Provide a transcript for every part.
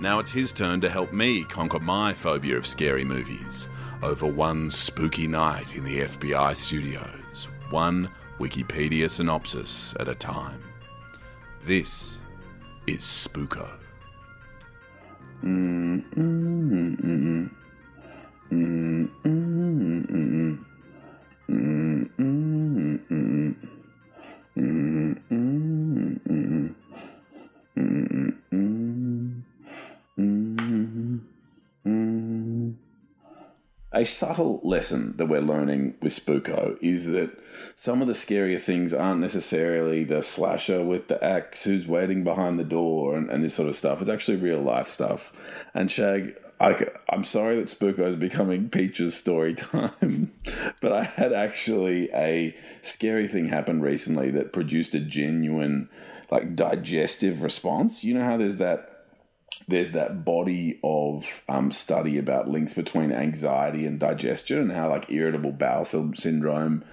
Now it's his turn to help me conquer my phobia of scary movies over one spooky night in the FBI studios, one Wikipedia synopsis at a time. This is Spooko. A subtle lesson that we're learning with Spooko is that some of the scarier things aren't necessarily the slasher with the axe who's waiting behind the door and, and this sort of stuff. It's actually real life stuff. And Shag, I, am sorry that Spooko is becoming Peach's story time, but I had actually a scary thing happen recently that produced a genuine, like, digestive response. You know how there's that there's that body of um, study about links between anxiety and digestion and how like irritable bowel syndrome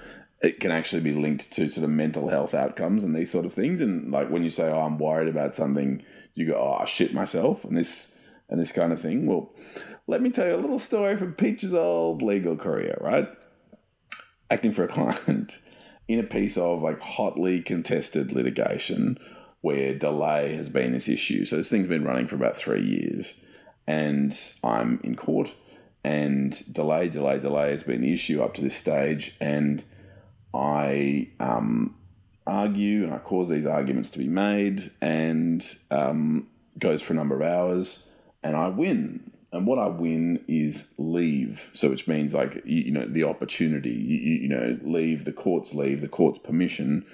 it can actually be linked to sort of mental health outcomes and these sort of things. And like when you say oh i'm worried about something you go oh i shit myself and this and this kind of thing. Well let me tell you a little story from peach's old legal career right? Acting for a client in a piece of like hotly contested litigation where delay has been this issue. So this thing's been running for about three years, and I'm in court, and delay, delay, delay has been the issue up to this stage, and I um, argue and I cause these arguments to be made, and um, goes for a number of hours, and I win. And what I win is leave, so which means like you, you know the opportunity, you, you know leave the court's leave, the court's permission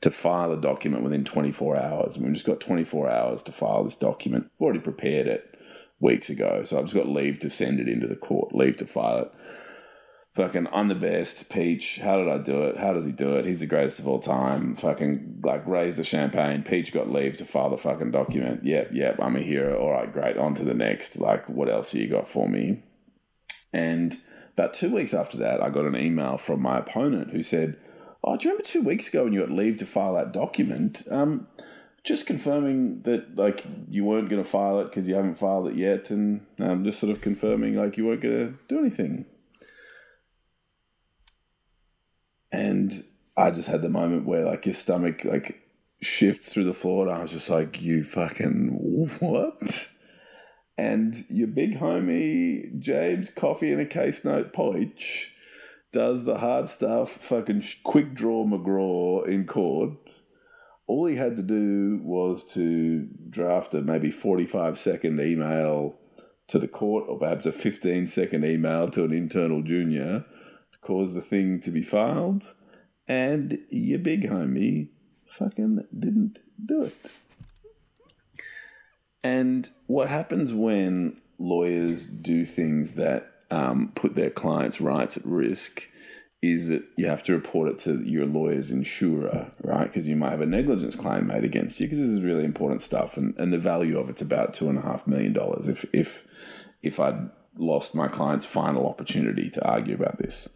to file a document within 24 hours. And we've just got 24 hours to file this document. We've already prepared it weeks ago. So I've just got leave to send it into the court, leave to file it. Fucking, I'm the best. Peach, how did I do it? How does he do it? He's the greatest of all time. Fucking, like, raise the champagne. Peach got leave to file the fucking document. Yep, yep, I'm a hero. All right, great. On to the next. Like, what else you got for me? And about two weeks after that, I got an email from my opponent who said, Oh, do you remember two weeks ago when you got leave to file that document? Um, just confirming that like you weren't going to file it because you haven't filed it yet, and um, just sort of confirming like you weren't going to do anything. And I just had the moment where like your stomach like shifts through the floor, and I was just like, "You fucking what?" And your big homie James Coffee in a case note Poich does the hard stuff, fucking quick draw McGraw in court. All he had to do was to draft a maybe 45 second email to the court or perhaps a 15 second email to an internal junior to cause the thing to be filed. And your big homie fucking didn't do it. And what happens when lawyers do things that um, put their clients' rights at risk is that you have to report it to your lawyer's insurer, right? Because you might have a negligence claim made against you because this is really important stuff, and, and the value of it's about two and a half million dollars. If if if I'd lost my client's final opportunity to argue about this,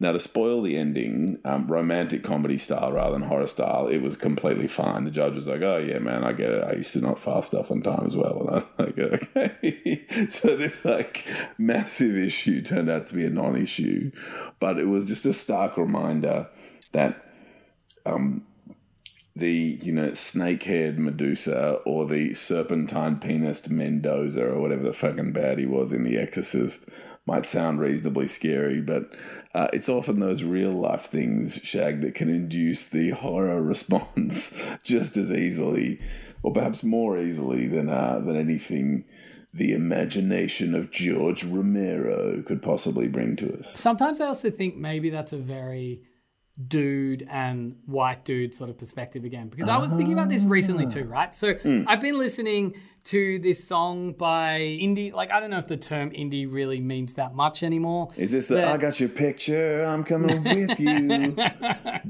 now, to spoil the ending, um, romantic comedy style rather than horror style, it was completely fine. The judge was like, "Oh yeah, man, I get it. I used to not file stuff on time as well," and I was like, "Okay." so this like massive issue turned out to be a non-issue, but it was just a stark reminder that um, the you know snake-haired Medusa or the serpentine penis Mendoza or whatever the fucking bad he was in The Exorcist might sound reasonably scary, but uh, it's often those real life things, Shag, that can induce the horror response just as easily, or perhaps more easily than uh, than anything the imagination of George Romero could possibly bring to us. Sometimes I also think maybe that's a very dude and white dude sort of perspective again because I was thinking about this recently too, right? So I've been listening to this song by indie. Like I don't know if the term indie really means that much anymore. Is this the I got your picture, I'm coming with you.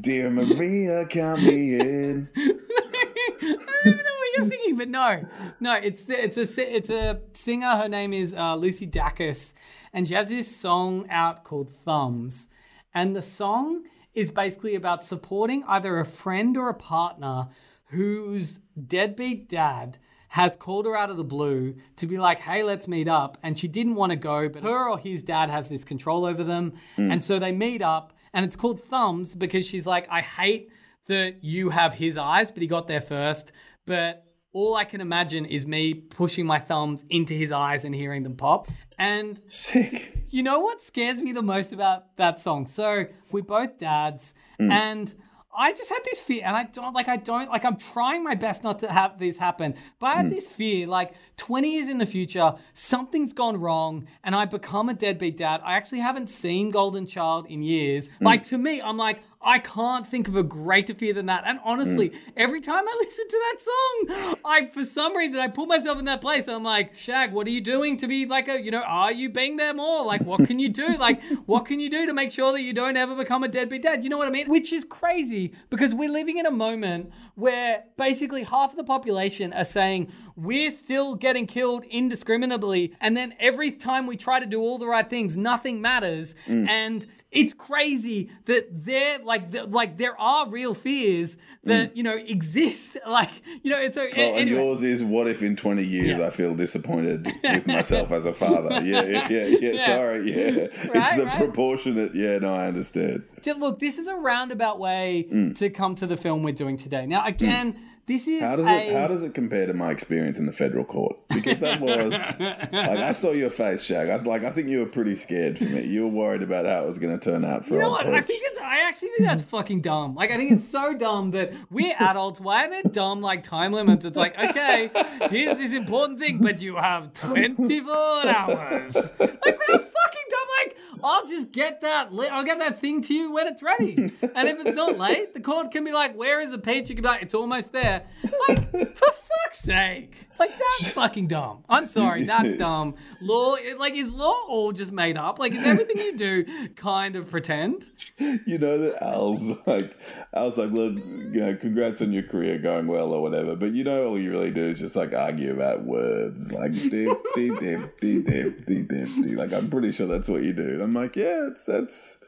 Dear Maria, count me in. I don't know what you're singing, but no, no, it's it's a it's a singer. Her name is uh, Lucy Dacus, and she has this song out called Thumbs, and the song is basically about supporting either a friend or a partner whose deadbeat dad has called her out of the blue to be like, hey, let's meet up. And she didn't want to go, but her or his dad has this control over them. Hmm. And so they meet up, and it's called Thumbs because she's like, I hate that you have his eyes, but he got there first. But all I can imagine is me pushing my thumbs into his eyes and hearing them pop. And Sick. you know what scares me the most about that song? So we're both dads, mm. and I just had this fear, and I don't like. I don't like. I'm trying my best not to have this happen, but I had mm. this fear. Like 20 years in the future, something's gone wrong, and I become a deadbeat dad. I actually haven't seen Golden Child in years. Mm. Like to me, I'm like. I can't think of a greater fear than that. And honestly, hmm. every time I listen to that song, I, for some reason, I put myself in that place. I'm like, Shag, what are you doing to be like a, you know, are you being there more? Like, what can you do? Like, what can you do to make sure that you don't ever become a deadbeat dad? You know what I mean? Which is crazy because we're living in a moment where basically half of the population are saying, we're still getting killed indiscriminately. And then every time we try to do all the right things, nothing matters. Hmm. And it's crazy that there like th- like there are real fears that mm. you know exist like you know it's so Oh, and anyway. yours is what if in 20 years Yeah. I feel disappointed with myself as a father? Yeah, yeah, yeah, yeah. Yeah. Sorry, yeah. Right, it's the right. proportionate. Yeah, no, I understand. Look this is a roundabout way mm. to come to the film we're doing today now mm. again this is How does a it how does it compare to my experience in the federal court? Because that was like I saw your face, Shag. I like I think you were pretty scared for me. You were worried about how it was going to turn out for You know what? I think it's. I actually think that's fucking dumb. Like, I think it's so dumb that we're adults. Why are there dumb like time limits? It's like, okay, here's this important thing, but you have 24 hours. Like, how fucking dumb? Like, I'll just get that. Li- I'll get that thing to you when it's ready. And if it's not late, the court can be like, "Where is the peach?" You can be like, "It's almost there." Like, for fuck's sake! Like, that's fucking dumb. I'm sorry, that's dumb. Law, like, is law all just made up? Like, is everything you do kind of pretend? you know that Al's like Al's like, look, you know, congrats on your career going well or whatever. But you know, all you really do is just like argue about words, like dip, dip, dip, dip, dip, dip, dip, dip. Like I'm pretty sure that's what you do. And I'm like, yeah, it's that's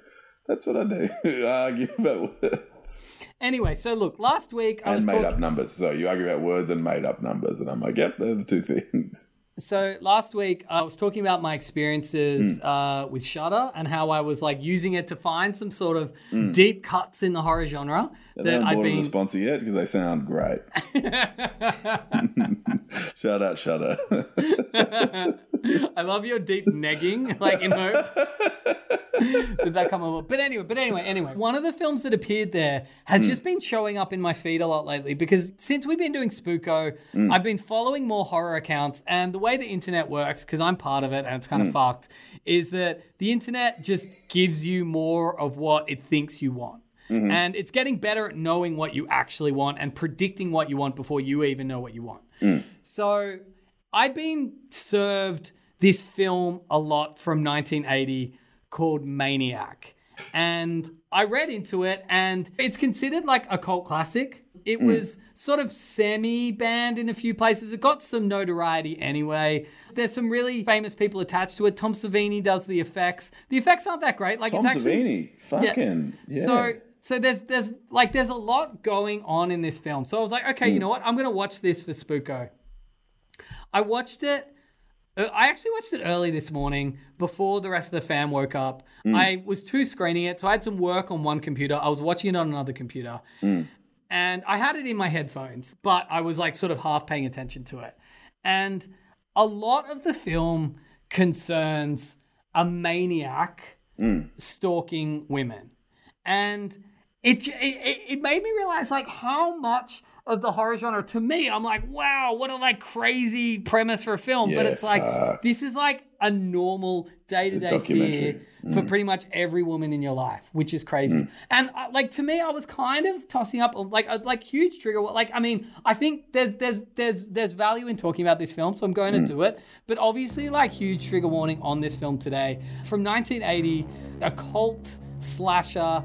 that's what I do. I argue about words Anyway, so look, last week I was made talking. up numbers. So you argue about words and made up numbers, and I'm like, yep, they're the two things. So last week I was talking about my experiences Hmm. uh, with Shutter and how I was like using it to find some sort of Hmm. deep cuts in the horror genre They that bought us a sponsor yet because they sound great. Shout out, Shutter. I love your deep negging, like in hope. Did that come over? But anyway, but anyway, anyway. One of the films that appeared there has hmm. just been showing up in my feed a lot lately because since we've been doing Spooko, hmm. I've been following more horror accounts. And the way the internet works, because I'm part of it and it's kind of hmm. fucked, is that the internet just gives you more of what it thinks you want. Mm-hmm. And it's getting better at knowing what you actually want and predicting what you want before you even know what you want. So I'd been served this film a lot from 1980 called Maniac. And I read into it, and it's considered like a cult classic. It hmm. was sort of semi banned in a few places. It got some notoriety anyway. There's some really famous people attached to it. Tom Savini does the effects. The effects aren't that great. Like Tom it's actually Savini, fucking yeah. so so there's there's like there's a lot going on in this film. So I was like, okay, you hmm. know what? I'm gonna watch this for Spooko. I watched it. I actually watched it early this morning before the rest of the fam woke up. Mm. I was two screening it, so I had some work on one computer. I was watching it on another computer, mm. and I had it in my headphones, but I was like sort of half paying attention to it. And a lot of the film concerns a maniac mm. stalking women. And it, it it made me realize like how much of the horror genre to me i'm like wow what a like crazy premise for a film. But it's like fuck. this is like a normal day-to-day fear. Mm. for pretty much every woman in your life which is crazy. And uh, like to me i was kind of tossing up like a like huge trigger. Like i mean i think there's there's there's there's value in talking about this film so i'm going to do it. But obviously like huge trigger warning on this film today. From 1980 a cult slasher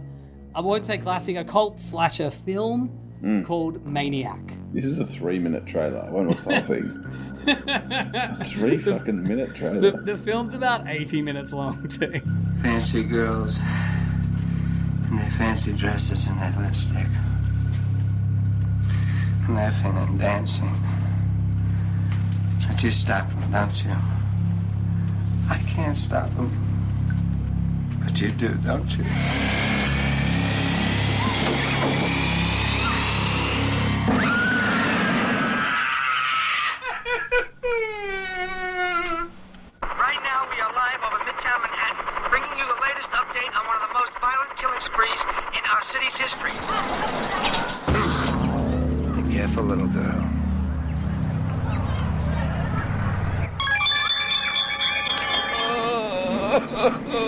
I won't say classic, a cult slasher film Mm. called Maniac. This is a three minute trailer. I won't watch the whole thing. A three fucking minute trailer. the film's about 80 minutes long, too. Fancy girls in their fancy dresses and their lipstick. Laughing and dancing. But you stop them, don't you? I can't stop them. But you do, don't you?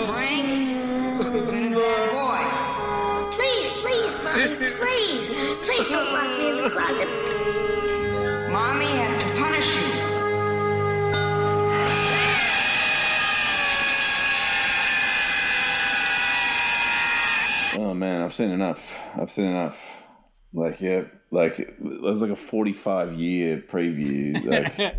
Frank, you've been a bad boy. Please, please, Mommy, please. Please don't lock me in the closet. Mommy has to punish you. Oh man, I've seen enough. I've seen enough. Like yeah, like it was like a forty-five year preview. Like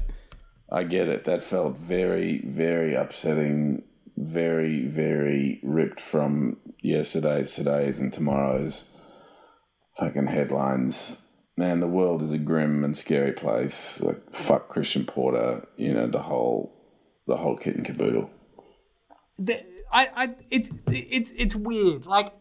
I get it. That felt very, very upsetting. Very, very ripped from yesterday's, today's, and tomorrow's fucking headlines. Man, the world is a grim and scary place. Like fuck Christian Porter. You know the whole, the whole kit and caboodle. the, I, I, it's, it's, it's weird. Like,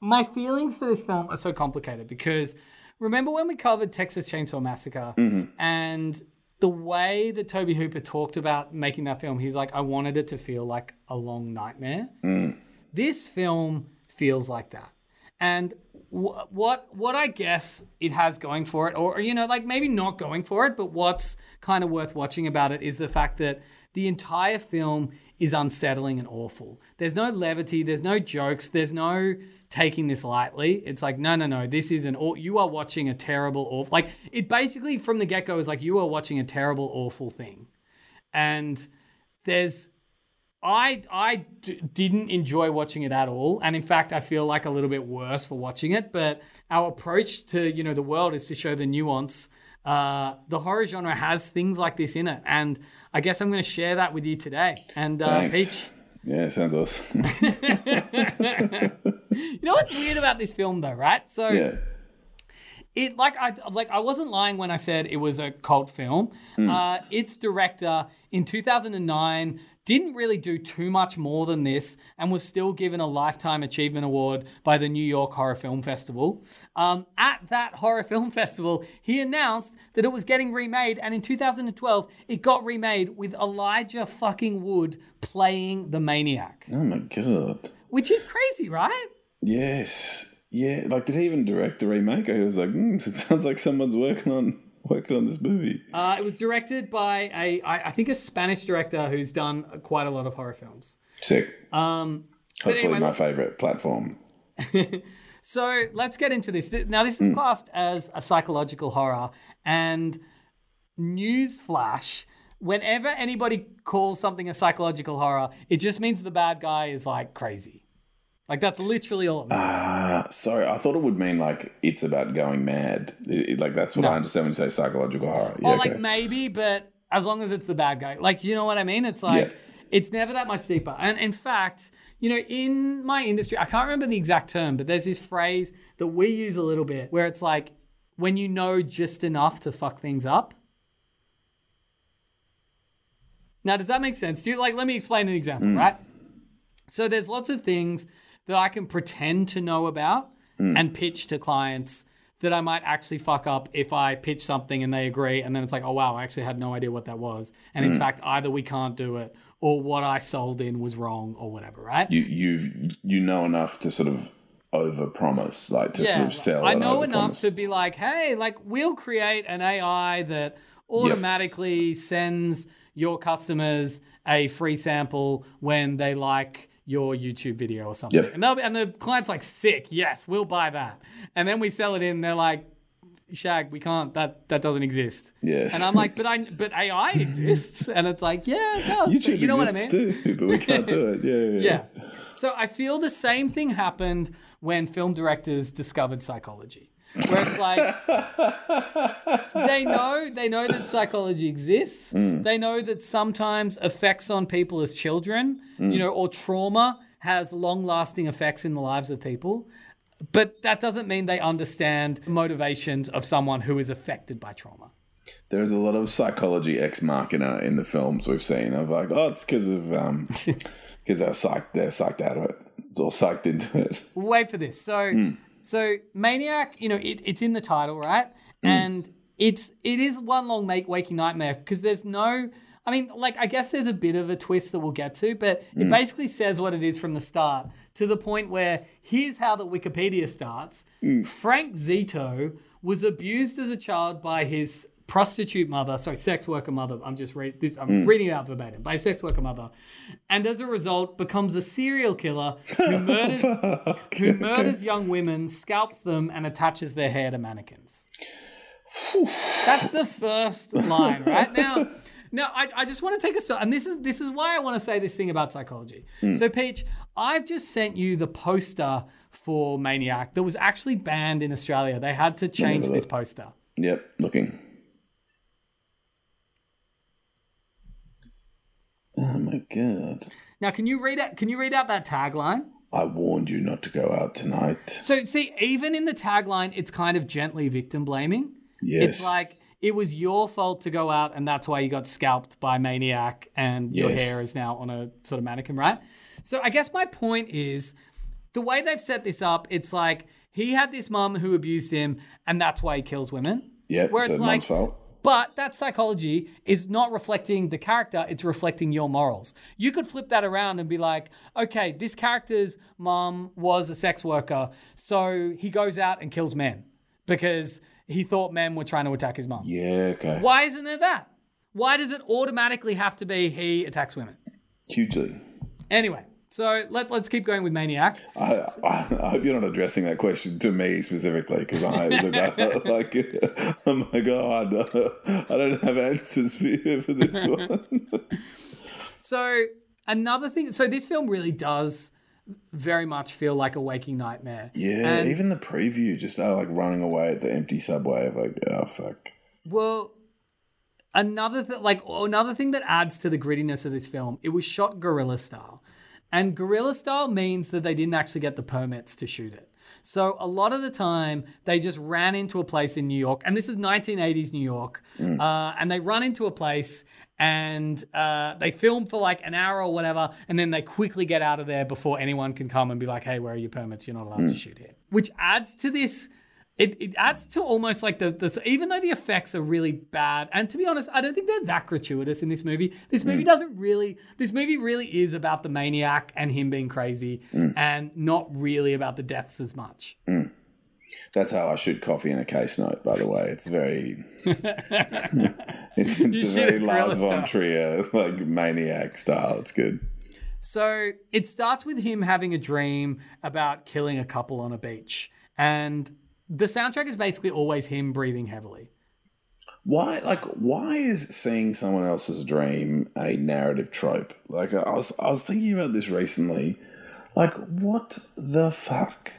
my feelings for this film are so complicated because remember when we covered Texas Chainsaw Massacre mm-hmm. and the way that Tobe Hooper talked about making that film, he's like, I wanted it to feel like a long nightmare. Mm. This film feels like that. And wh- what what I guess it has going for it, or you know, like maybe not going for it, but what's kind of worth watching about it is the fact that the entire film is unsettling and awful. There's no levity, there's no jokes, there's no taking this lightly. It's like, no, no, no, this is an you are watching a terrible, awful. Like it basically from the get go is like you are watching a terrible, awful thing, and there's I I d- didn't enjoy watching it at all, and in fact, I feel like a little bit worse for watching it. But our approach to you know the world is to show the nuance. Uh, the horror genre has things like this in it, and I guess I'm going to share that with you today. And uh. Peach, Yeah, sounds awesome. you know what's weird about this film though, right? So yeah. it like I like I wasn't lying when I said it was a cult film. Uh, its director in 2009 didn't really do too much more than this, and was still given a lifetime achievement award by the New York Horror Film Festival. Um, at that horror film festival, he announced that it was getting remade, and in 2012 it got remade with Elijah fucking Wood playing the maniac, Oh my god. which is crazy, right? Yes. Yeah. Like, did he even direct the remake? He was like, mm, it sounds like someone's working on working on this movie. Uh, it was directed by a, I, I think, a Spanish director who's done quite a lot of horror films. Sick. Um, Hopefully, anyway, my favorite platform. so let's get into this. Now, this is classed as a psychological horror, and newsflash. Whenever anybody calls something a psychological horror, it just means the bad guy is like crazy. Like that's literally all it means. Ah, sorry. I thought it would mean like it's about going mad. It- it- like that's what No. I understand when you say psychological horror. Yeah, or okay. like maybe, but as long as it's the bad guy, like you know what I mean? It's like Yeah. it's never that much deeper. And in fact, you know, in my industry, I can't remember the exact term, but there's this phrase that we use a little bit where it's like when you know just enough to fuck things up. Now, does that make sense? Do you like? Let me explain an example, right? So there's lots of things that I can pretend to know about hmm. and pitch to clients that I might actually fuck up if I pitch something and they agree, and then it's like, oh wow, I actually had no idea what that was, and in hmm. fact, either we can't do it or what I sold in was wrong or whatever, right? you you you know enough to sort of overpromise, like to sort of sell. I know enough to be like, hey, like we'll create an AI that automatically sends your customers a free sample when they like your YouTube video or something. Yep. And, and the client's like, sick, yes, we'll buy that. And then we sell it in, they're like, Shag, we can't. That that doesn't exist. Yes. And I'm like, but I, but AI exists, and it's like, yeah, it does. YouTube you know what I mean? too, but we can't do it. Yeah, yeah. Yeah. So I feel the same thing happened when film directors discovered psychology. Where it's like they know they know that psychology exists. Hmm. They know that sometimes effects on people as children, you hmm. know, or trauma has long-lasting effects in the lives of people. But that doesn't mean they understand motivations of someone who is affected by trauma. There's a lot of psychology ex machina in the films we've seen. Of like, oh, it's because of um, because they're psyched, they're psyched out of it, or psyched into it. wait for this. So, hmm. So Maniac, you know, it, it's in the title, right? Mm. And it's it is one long make waking nightmare because there's no. I mean, like, I guess there's a bit of a twist that we'll get to, but it mm. basically says what it is from the start to the point where here's how the Wikipedia starts. Mm. Frank Zito was abused as a child by his prostitute mother, sorry, sex worker mother. I'm just reading this. I'm reading it out verbatim by a sex worker mother, and as a result, becomes a serial killer who murders who murders young women, scalps them, and attaches their hair to mannequins. That's the first line, right now. Now, I, I just want to take a start. and this is this is why I want to say this thing about psychology. So, Peach, I've just sent you the poster for Maniac that was actually banned in Australia. They had to change this poster. Yep, looking. Oh my god! Now, can you read out? Can you read out that tagline? I warned you not to go out tonight. So, see, even in the tagline, it's kind of gently victim blaming. Yes. It's like it was your fault to go out, and that's why you got scalped by Maniac, and your hair is now on a sort of mannequin, right? So, I guess my point is the way they've set this up, it's like he had this mum who abused him, and that's why he kills women. Yeah, Where so it's like, fault. But that psychology is not reflecting the character, it's reflecting your morals. You could flip that around and be like, okay, this character's mom was a sex worker, so he goes out and kills men because he thought men were trying to attack his mom. Yeah, okay. Why isn't there that? Why does it automatically have to be he attacks women? Hugely. Anyway, so let, let's keep going with Maniac. I, I, I hope you're not addressing that question to me specifically because I like, oh my god, I don't have answers for you for this one. So another thing, so this film really does very much feel like a waking nightmare. Yeah, And- even the preview, just oh, like running away at the empty subway, of like oh fuck. Well, another th- like another thing that adds to the grittiness of this film, it was shot guerrilla style, and guerrilla style means that they didn't actually get the permits to shoot it. So a lot of the time, they just ran into a place in New York, and this is 1980s New York, uh, and they run into a place and uh, they film for like an hour or whatever, and then they quickly get out of there before anyone can come and be like, "Hey, where are your permits? You're not allowed to shoot here." Which adds to this it, it adds to almost like the, the even though the effects are really bad and to be honest i don't think they're that gratuitous in this movie this movie mm. doesn't really this movie really is about the maniac and him being crazy mm. and not really about the deaths as much mm. That's how I shoot coffee in a case note. By the way, it's very, it's, it's a very Lars von Trier like maniac style. It's good. so it starts with him having a dream about killing a couple on a beach and the soundtrack is basically always him breathing heavily Why, like, why is seeing someone else's dream a narrative trope? Like, I was, I was thinking about this recently. Like, what the fuck?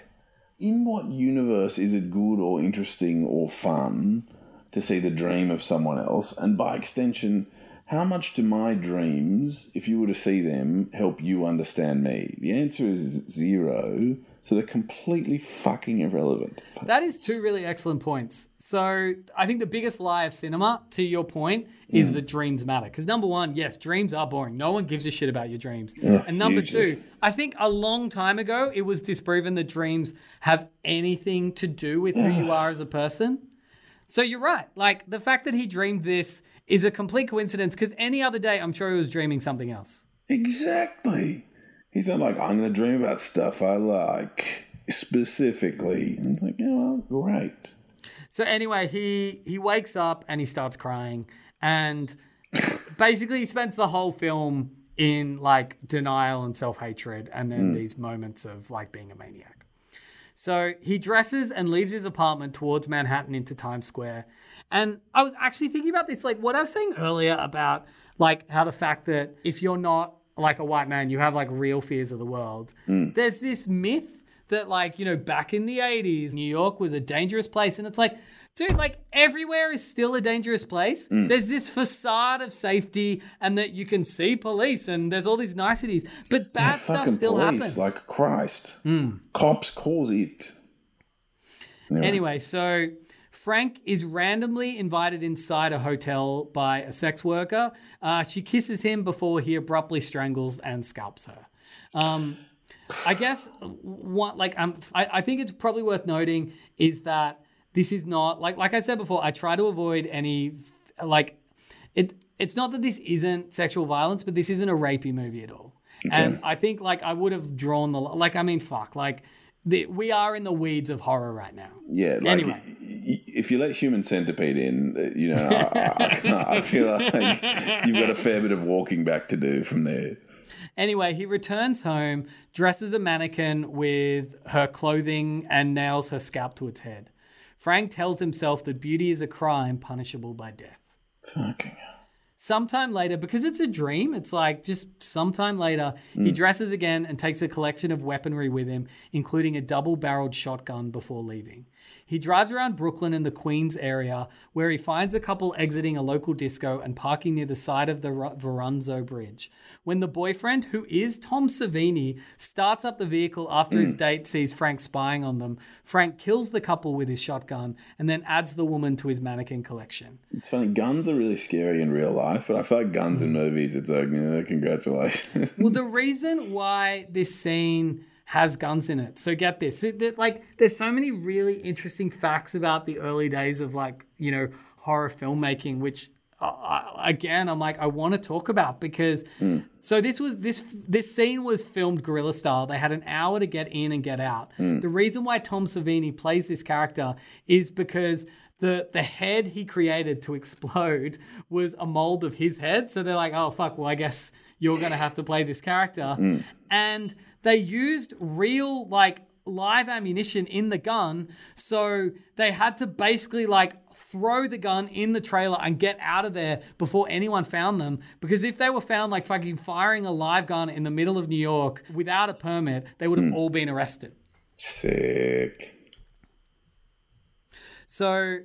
In what universe is it good or interesting or fun to see the dream of someone else? And by extension, how much do my dreams, if you were to see them, help you understand me? The answer is zero. So they're completely fucking irrelevant. That is two really excellent points. So I think the biggest lie of cinema, to your point, is mm. that dreams matter. Because number one, yes, dreams are boring. No one gives a shit about your dreams. and number hugely. two, I think a long time ago it was disproven that dreams have anything to do with who you are as a person. So you're right. Like the fact that he dreamed this is a complete coincidence. Because any other day, I'm sure he was dreaming something else. Exactly. He's not like, I'm going to dream about stuff I like. specifically. And it's like, yeah, well, great. So anyway, he he wakes up and he starts crying, and basically he spends the whole film in like denial and self hatred, and then hmm. these moments of like being a maniac. So he dresses and leaves his apartment towards Manhattan into Times Square. And I was actually thinking about this, like what I was saying earlier about like how the fact that if you're not like a white man, you have like real fears of the world. Hmm. There's this myth that like, you know, back in the 80s, New York was a dangerous place. And it's like, dude, like everywhere is still a dangerous place. Hmm. There's this facade of safety and that you can see police and there's all these niceties, but bad stuff Fucking still police, happens. like Christ. Hmm. Cops cause it. Anyway, so Frank is randomly invited inside a hotel by a sex worker. Uh, she kisses him before he abruptly strangles and scalps her. Um, I guess what like um, I, I think it's probably worth noting is that this is not like like I said before. I try to avoid any like it. It's not that this isn't sexual violence, but this isn't a rapey movie at all. And I think like I would have drawn the like I mean fuck like the, we are in the weeds of horror right now. Yeah, like Anyway. If you let Human Centipede in, you know, I, I, I feel like you've got a fair bit of walking back to do from there. Anyway, he returns home, dresses a mannequin with her clothing, and nails her scalp to its head. Frank tells himself that beauty is a crime punishable by death. Fucking. Sometime later, because it's a dream, it's like just sometime later, he hmm. dresses again and takes a collection of weaponry with him, including a double barreled shotgun before leaving. He drives around Brooklyn and the Queens area, where he finds a couple exiting a local disco and parking near the side of the Verrazzano Bridge. When the boyfriend, who is Tom Savini, starts up the vehicle after his mm. date sees Frank spying on them, Frank kills the couple with his shotgun and then adds the woman to his mannequin collection. It's funny, guns are really scary in real life, but I feel like guns in mm. movies, it's like, yeah, congratulations. Well, the reason why this scene has guns in it. So get this. It, like there's so many really interesting facts about the early days of like, you know, horror filmmaking which uh, again I'm like I want to talk about because so this was this this scene was filmed guerrilla style. They had an hour to get in and get out. The reason why Tom Savini plays this character is because the the head he created to explode was a mold of his head. So they're like, oh fuck, well I guess you're gonna have to play this character. And they used real like live ammunition in the gun. So they had to basically like throw the gun in the trailer and get out of there before anyone found them. Because if they were found like fucking firing a live gun in the middle of New York without a permit, they would have hmm. all been arrested. Sick. So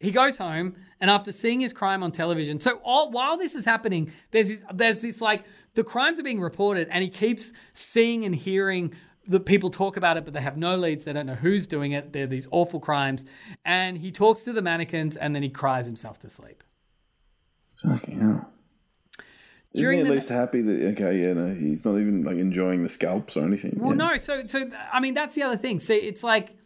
he goes home, and after seeing his crime on television, so all, while this is happening, there's this, there's this like the crimes are being reported, and he keeps seeing and hearing that people talk about it, but they have no leads. They don't know who's doing it. They're these awful crimes, and he talks to the mannequins, and then he cries himself to sleep. Fucking hell. Isn't he at least happy that, okay, yeah, no, he's not even like enjoying the scalps or anything? Well, yeah. no. So, so I mean, that's the other thing. See, it's like,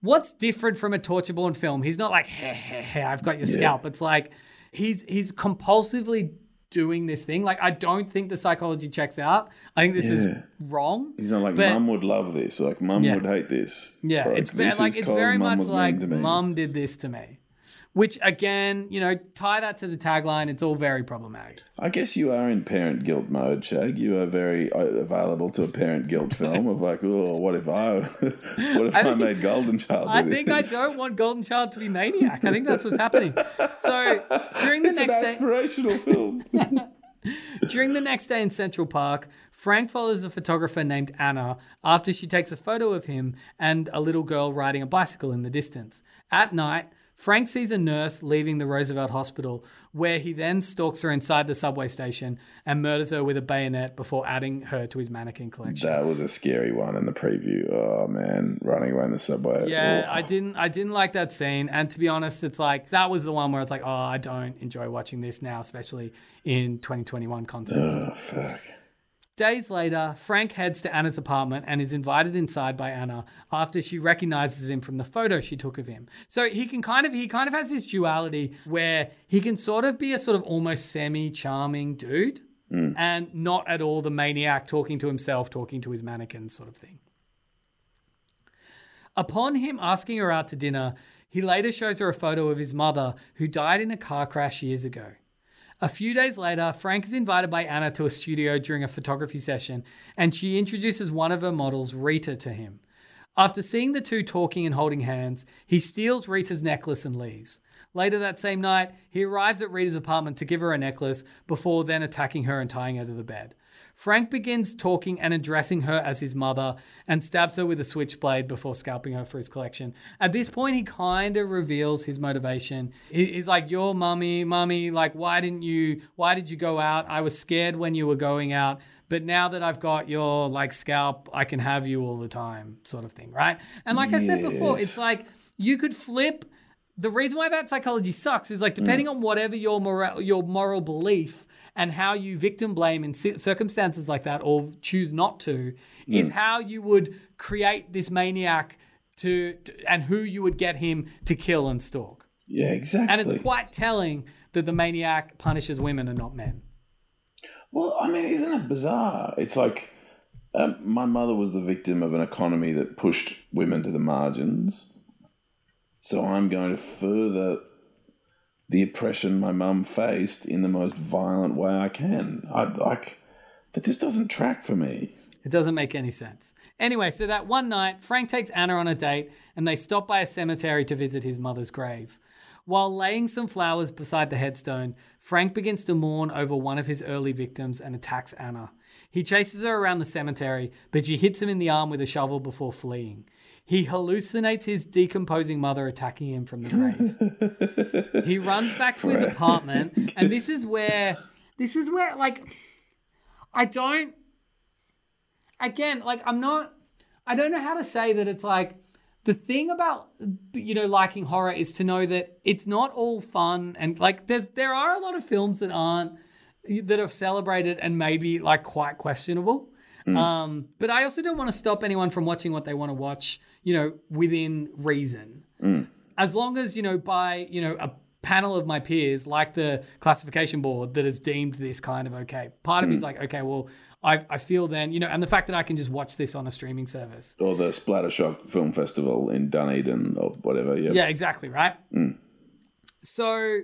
what's different from a torture-porn film? He's not like, hey, hey, hey, I've got your scalp. It's like he's he's compulsively doing this thing. Like, I don't think the psychology checks out. I think this is wrong. He's not like, But- mum would love this, like, mum Yeah. would hate this. Yeah, or, it's very like it's very much like mum did this to me. Which again, you know, tie that to the tagline. It's all very problematic. I guess you are in parent guilt mode, Shag. You are very uh, available to a parent guilt film of like, oh, what if I, what if I, think- made Golden Child? I think I don't want Golden Child to be maniac. I think that's what's happening. So during the It's next an day, aspirational film. During the next day in Central Park, Frank follows a photographer named Anna after she takes a photo of him and a little girl riding a bicycle in the distance. At night, Frank sees a nurse leaving the Roosevelt Hospital, where he then stalks her inside the subway station and murders her with a bayonet before adding her to his mannequin collection. that was a scary one in the preview. Oh man, running away in the subway. Yeah, Oh. I didn't I didn't like that scene. And to be honest, it's like that was the one where it's like, oh, I don't enjoy watching this now, especially in 2021 context. Oh fuck. Days later, Frank heads to Anna's apartment and is invited inside by Anna after she recognizes him from the photo she took of him. So he can kind of he kind of has this duality where he can sort of be a sort of almost semi-charming dude hmm. and not at all the maniac talking to himself, talking to his mannequin sort of thing. Upon him asking her out to dinner, he later shows her a photo of his mother who died in a car crash years ago. A few days later, Frank is invited by Anna to a studio during a photography session, and she introduces one of her models, Rita, to him. After seeing the two talking and holding hands, he steals Rita's necklace and leaves. Later that same night, he arrives at Rita's apartment to give her a necklace before then attacking her and tying her to the bed. Frank begins talking and addressing her as his mother and stabs her with a switchblade before scalping her for his collection. At this point, he kind of reveals his motivation. He's like, "Your mummy, mummy, like, why didn't you? Why did you go out? I was scared when you were going out." But now that I've got your like scalp, I can have you all the time, sort of thing, right? And like I said before, it's like you could flip the reason why that psychology sucks is like mm. depending on whatever your moral your moral belief and how you victim blame in circumstances like that or choose not to is how you would create this maniac to, to- and who you would get him to kill and stalk Yeah, exactly. and it's quite telling that the maniac punishes women and not men Well, I mean, isn't it bizarre? It's like um, my mother was the victim of an economy that pushed women to the margins. So I'm going to further the oppression my mum faced in the most violent way I can. I like that just doesn't track for me. It doesn't make any sense. Anyway, so that one night, Frank takes Anna on a date and they stop by a cemetery to visit his mother's grave. While laying some flowers beside the headstone, Frank begins to mourn over one of his early victims and attacks Anna. He chases her around the cemetery, but she hits him in the arm with a shovel before fleeing. He hallucinates his decomposing mother attacking him from the grave. he runs back to his apartment, and this is where this is where like I don't again, like I'm not I don't know how to say that it's like the thing about you know liking horror is to know that it's not all fun and like there's there are a lot of films that aren't that are celebrated and maybe like quite questionable. Mm. Um, but I also don't want to stop anyone from watching what they want to watch, you know, within reason. Mm. As long as, you know, by, you know, a panel of my peers, like the classification board that has deemed this kind of okay. Part of me is mm. like, okay, well, I, I feel then, you know, and the fact that I can just watch this on a streaming service. Or the Splattershock Film Festival in Dunedin or whatever. Yeah. Yeah, exactly, right? So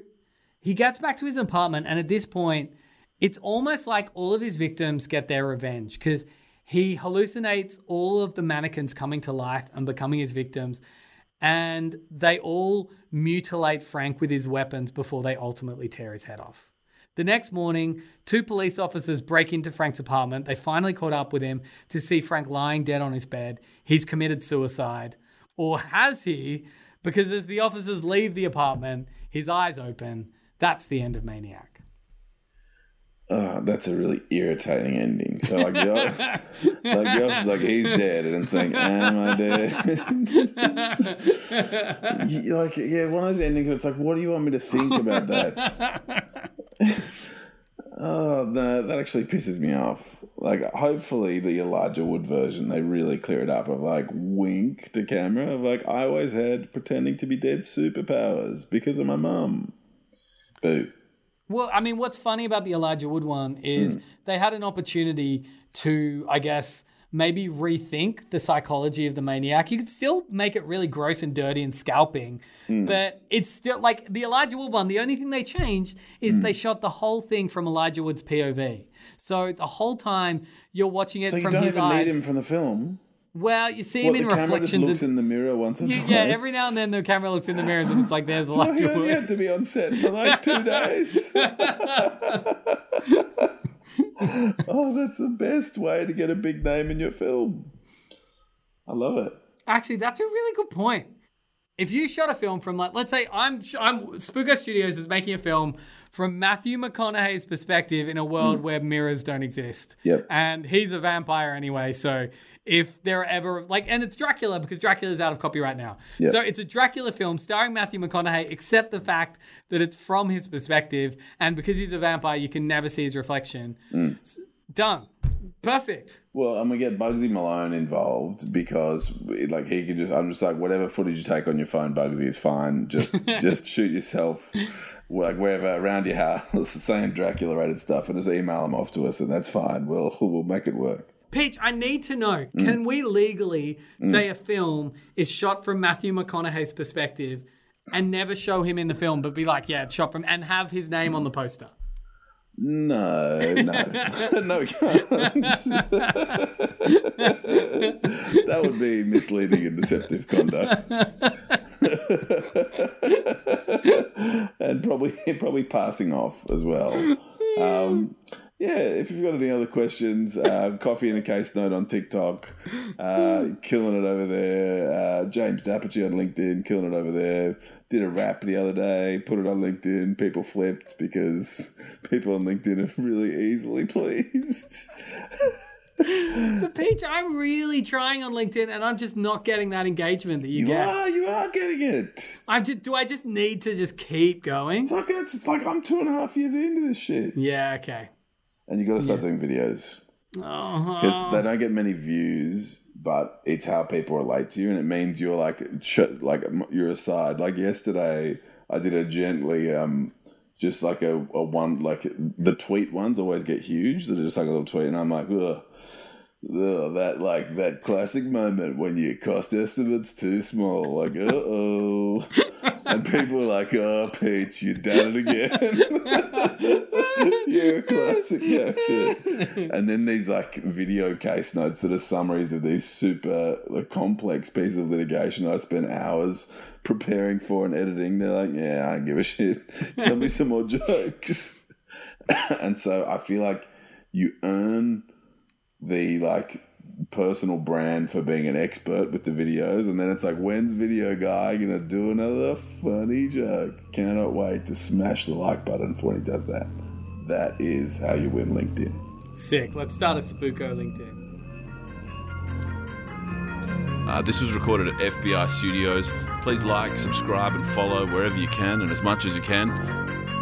he gets back to his apartment, and at this point, it's almost like all of his victims get their revenge because he hallucinates all of the mannequins coming to life and becoming his victims, and they all mutilate Frank with his weapons before they ultimately tear his head off. The next morning, two police officers break into Frank's apartment. They finally caught up with him to see Frank lying dead on his bed. He's committed suicide. Or has he? Because as the officers leave the apartment, his eyes open. That's the end of Maniac. Oh, that's a really irritating ending. So like the, like the officer's like he's dead, and it's like, am I dead? You- like yeah, one of those endings. Where it's like, what do you want me to think about that? oh no, that actually pisses me off. Like, hopefully the Elijah Wood version, they really clear it up of like wink to camera of like I always had pretending to be dead superpowers because of my mum. Boo. Well, I mean, what's funny about the Elijah Wood one is hmm. they had an opportunity to, I guess, maybe rethink the psychology of the maniac. You could still make it really gross and dirty and scalping, hmm. but it's still like the Elijah Wood one. The only thing they changed is hmm. they shot the whole thing from Elijah Wood's POV. So the whole time you're watching it So you don't his even eyes. need him from the film. Well, you see him in the camera just reflections. looks and- in the mirror once or you- twice. yeah, every now and then the camera looks in the mirrors and it's like, there's So Elijah you only Wood. have to be on set for like two days. oh, that's the best way to get a big name in your film. I love it. Actually, that's a really good point. If you shot a film from like, let's say I'm, I'm Spooko Studios is making a film from Matthew McConaughey's perspective in a world hmm. where mirrors don't exist. Yep. And he's a vampire anyway, so if there are ever like, and it's Dracula because Dracula's out of copyright now. Yep. So it's a Dracula film starring Matthew McConaughey, except the fact that it's from his perspective, and because he's a vampire, you can never see his reflection. Hmm. S- Done. Perfect. Well, I'm gonna get Bugsy Malone involved because, like, he could just. I'm just like, whatever footage you take on your phone, Bugsy is fine. Just, just shoot yourself, like wherever uh, around your house, saying Dracula rated stuff, and just email them off to us, and that's fine. We'll, we'll make it work. Peach, I need to know mm. can we legally mm. say a film is shot from Matthew McConaughey's perspective and never show him in the film, but be like, yeah, it's shot from, and have his name on the poster? No, no, no, we can't. that would be misleading and deceptive conduct, probably probably passing off as well. Um, yeah, if you've got any other questions, uh, coffee in a case note on TikTok, uh, killing it over there. Uh, James Dapperty on LinkedIn, killing it over there. Did a rap the other day, put it on LinkedIn. People flipped because people on LinkedIn are really easily pleased. But Peach, I'm really trying on LinkedIn and I'm just not getting that engagement that you, You get. are, you are getting it. I just do I just need to just keep going? Fuck, it. it's like I'm two and a half years into this shit, Yeah, okay. and you got to start doing videos. Uh-huh. because they don't get many views, but it's how people relate to you, and it means you're like like you're aside. Like yesterday, I did a gently um just like a, a one like the tweet ones always get huge. That are just like a little tweet, and I'm like, ugh. That like that classic moment when your cost estimate's too small, like uh oh, and people are like, "Oh, Peach, you done it again." You're a classic character. And then these like video case notes that are summaries of these super like, complex pieces of litigation I spent hours preparing for and editing. They're like, "Yeah, I don't give a shit. Tell me some more jokes." and so I feel like you earn the like personal brand for being an expert with the videos and then it's like when's video guy gonna do another funny joke cannot wait to smash the like button for when he does that that is how you win linkedin Sick. Let's start a Spooko LinkedIn. Uh, this was recorded at FBI Studios. Please like, subscribe, and follow wherever you can and as much as you can.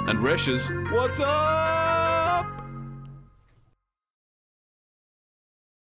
And Reshes, what's up?